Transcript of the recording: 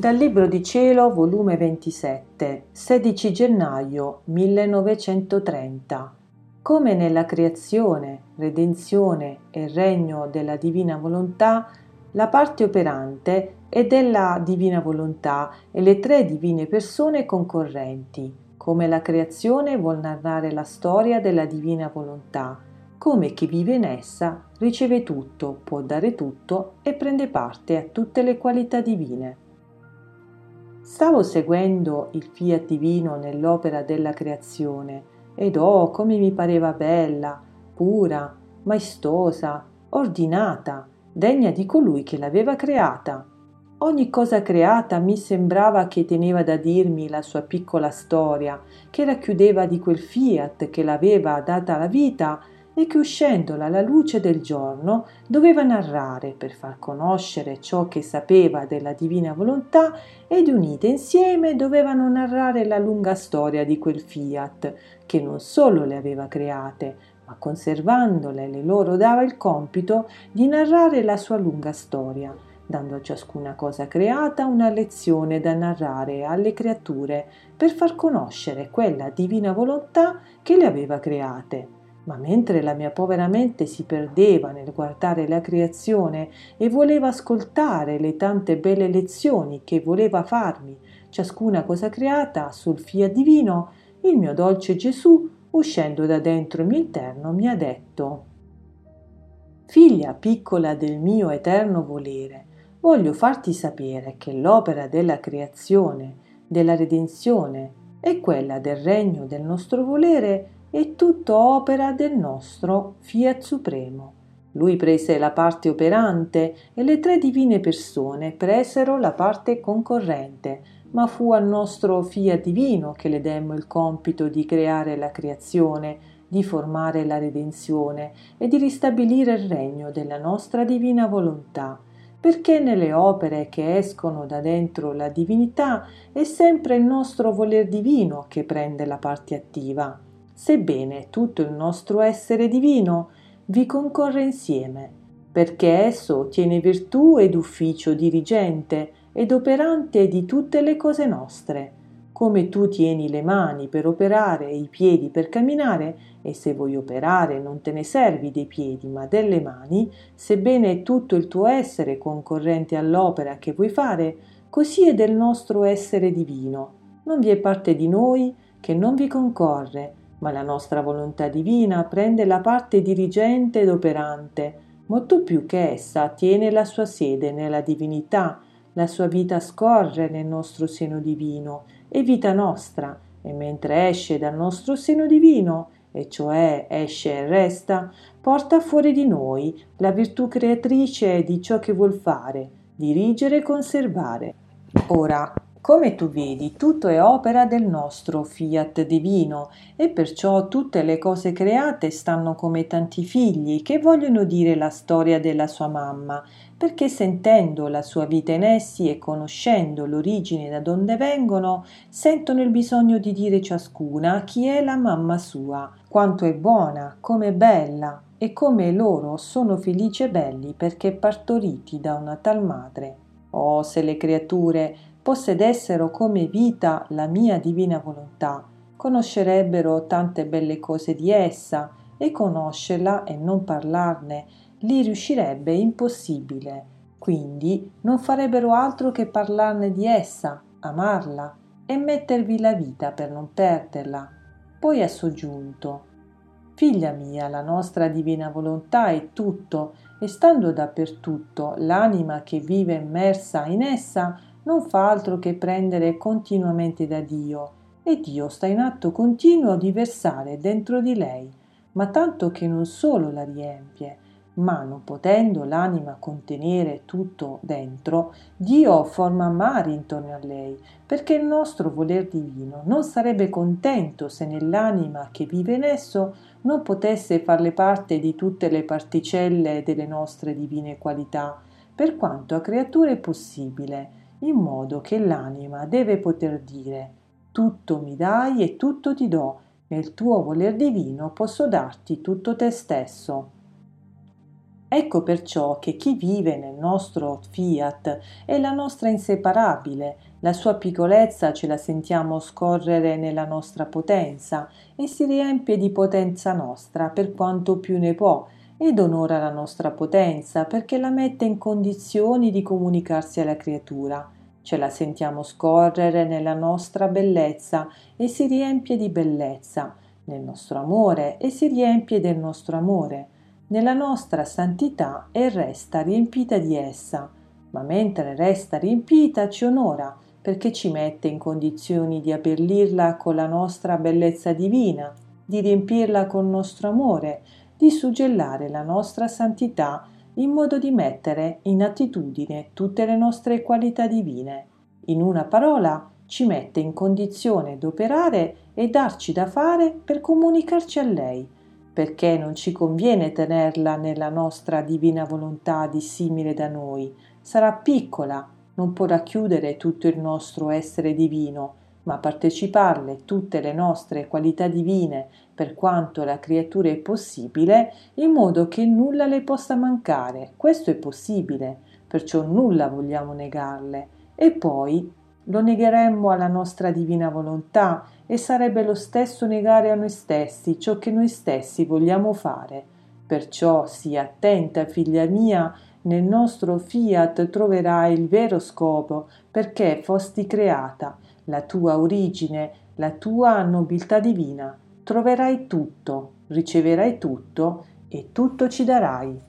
Dal Libro di Cielo, volume 27, 16 gennaio 1930. Come nella creazione, redenzione e regno della divina volontà, la parte operante è della divina volontà e le tre divine persone concorrenti. Come la creazione vuol narrare la storia della divina volontà, come chi vive in essa riceve tutto, può dare tutto e prende parte a tutte le qualità divine. Stavo seguendo il fiat divino nell'opera della creazione ed oh come mi pareva bella, pura, maestosa, ordinata, degna di colui che l'aveva creata. Ogni cosa creata mi sembrava che teneva da dirmi la sua piccola storia, che racchiudeva di quel fiat che l'aveva data la vita e che uscendola alla luce del giorno doveva narrare per far conoscere ciò che sapeva della divina volontà ed unite insieme dovevano narrare la lunga storia di quel fiat che non solo le aveva create, ma conservandole le loro dava il compito di narrare la sua lunga storia, dando a ciascuna cosa creata una lezione da narrare alle creature per far conoscere quella divina volontà che le aveva create ma mentre la mia povera mente si perdeva nel guardare la creazione e voleva ascoltare le tante belle lezioni che voleva farmi ciascuna cosa creata sul fiat divino, il mio dolce Gesù, uscendo da dentro il mio interno, mi ha detto Figlia piccola del mio eterno volere, voglio farti sapere che l'opera della creazione, della redenzione e quella del regno del nostro volere è tutto opera del nostro Fiat Supremo. Lui prese la parte operante e le tre divine persone presero la parte concorrente, ma fu al nostro Fiat divino che le demmo il compito di creare la creazione, di formare la redenzione e di ristabilire il regno della nostra divina volontà, perché nelle opere che escono da dentro la divinità è sempre il nostro voler divino che prende la parte attiva sebbene tutto il nostro essere divino vi concorre insieme, perché esso tiene virtù ed ufficio dirigente ed operante di tutte le cose nostre, come tu tieni le mani per operare e i piedi per camminare, e se vuoi operare non te ne servi dei piedi ma delle mani, sebbene tutto il tuo essere concorrente all'opera che vuoi fare, così è del nostro essere divino. Non vi è parte di noi che non vi concorre, ma la nostra volontà divina prende la parte dirigente ed operante, molto più che essa tiene la sua sede nella divinità, la sua vita scorre nel nostro seno divino, è vita nostra, e mentre esce dal nostro seno divino, e cioè esce e resta, porta fuori di noi la virtù creatrice di ciò che vuol fare, dirigere e conservare. Ora, come tu vedi, tutto è opera del nostro fiat divino e perciò tutte le cose create stanno come tanti figli che vogliono dire la storia della sua mamma, perché sentendo la sua vita in essi e conoscendo l'origine da donde vengono, sentono il bisogno di dire ciascuna chi è la mamma sua, quanto è buona, come è bella e come loro sono felici e belli perché partoriti da una tal madre. Oh, se le creature possedessero come vita la mia divina volontà, conoscerebbero tante belle cose di essa e conoscerla e non parlarne gli riuscirebbe impossibile. Quindi non farebbero altro che parlarne di essa, amarla e mettervi la vita per non perderla. Poi ha soggiunto Figlia mia, la nostra divina volontà è tutto, e stando dappertutto l'anima che vive immersa in essa non fa altro che prendere continuamente da Dio. E Dio sta in atto continuo di versare dentro di lei, ma tanto che non solo la riempie, ma non potendo l'anima contenere tutto dentro, Dio forma mari intorno a lei, perché il nostro voler divino non sarebbe contento se nell'anima che vive in esso non potesse farle parte di tutte le particelle delle nostre divine qualità, per quanto a creatura è possibile, in modo che l'anima deve poter dire tutto mi dai e tutto ti do, nel tuo voler divino posso darti tutto te stesso. Ecco perciò che chi vive nel nostro fiat è la nostra inseparabile, la sua piccolezza ce la sentiamo scorrere nella nostra potenza e si riempie di potenza nostra per quanto più ne può ed onora la nostra potenza perché la mette in condizioni di comunicarsi alla creatura. Ce la sentiamo scorrere nella nostra bellezza e si riempie di bellezza, nel nostro amore e si riempie del nostro amore nella nostra santità e resta riempita di essa, ma mentre resta riempita ci onora perché ci mette in condizioni di abbellirla con la nostra bellezza divina, di riempirla col nostro amore, di suggellare la nostra santità in modo di mettere in attitudine tutte le nostre qualità divine. In una parola, ci mette in condizione d'operare e darci da fare per comunicarci a lei, perché non ci conviene tenerla nella nostra divina volontà dissimile da noi. Sarà piccola, non può racchiudere tutto il nostro essere divino, ma parteciparle tutte le nostre qualità divine per quanto la creatura è possibile, in modo che nulla le possa mancare. Questo è possibile, perciò nulla vogliamo negarle. E poi lo negheremmo alla nostra divina volontà e sarebbe lo stesso negare a noi stessi ciò che noi stessi vogliamo fare. Perciò sii attenta, figlia mia, nel nostro fiat troverai il vero scopo perché fosti creata, la tua origine, la tua nobiltà divina. Troverai tutto, riceverai tutto e tutto ci darai.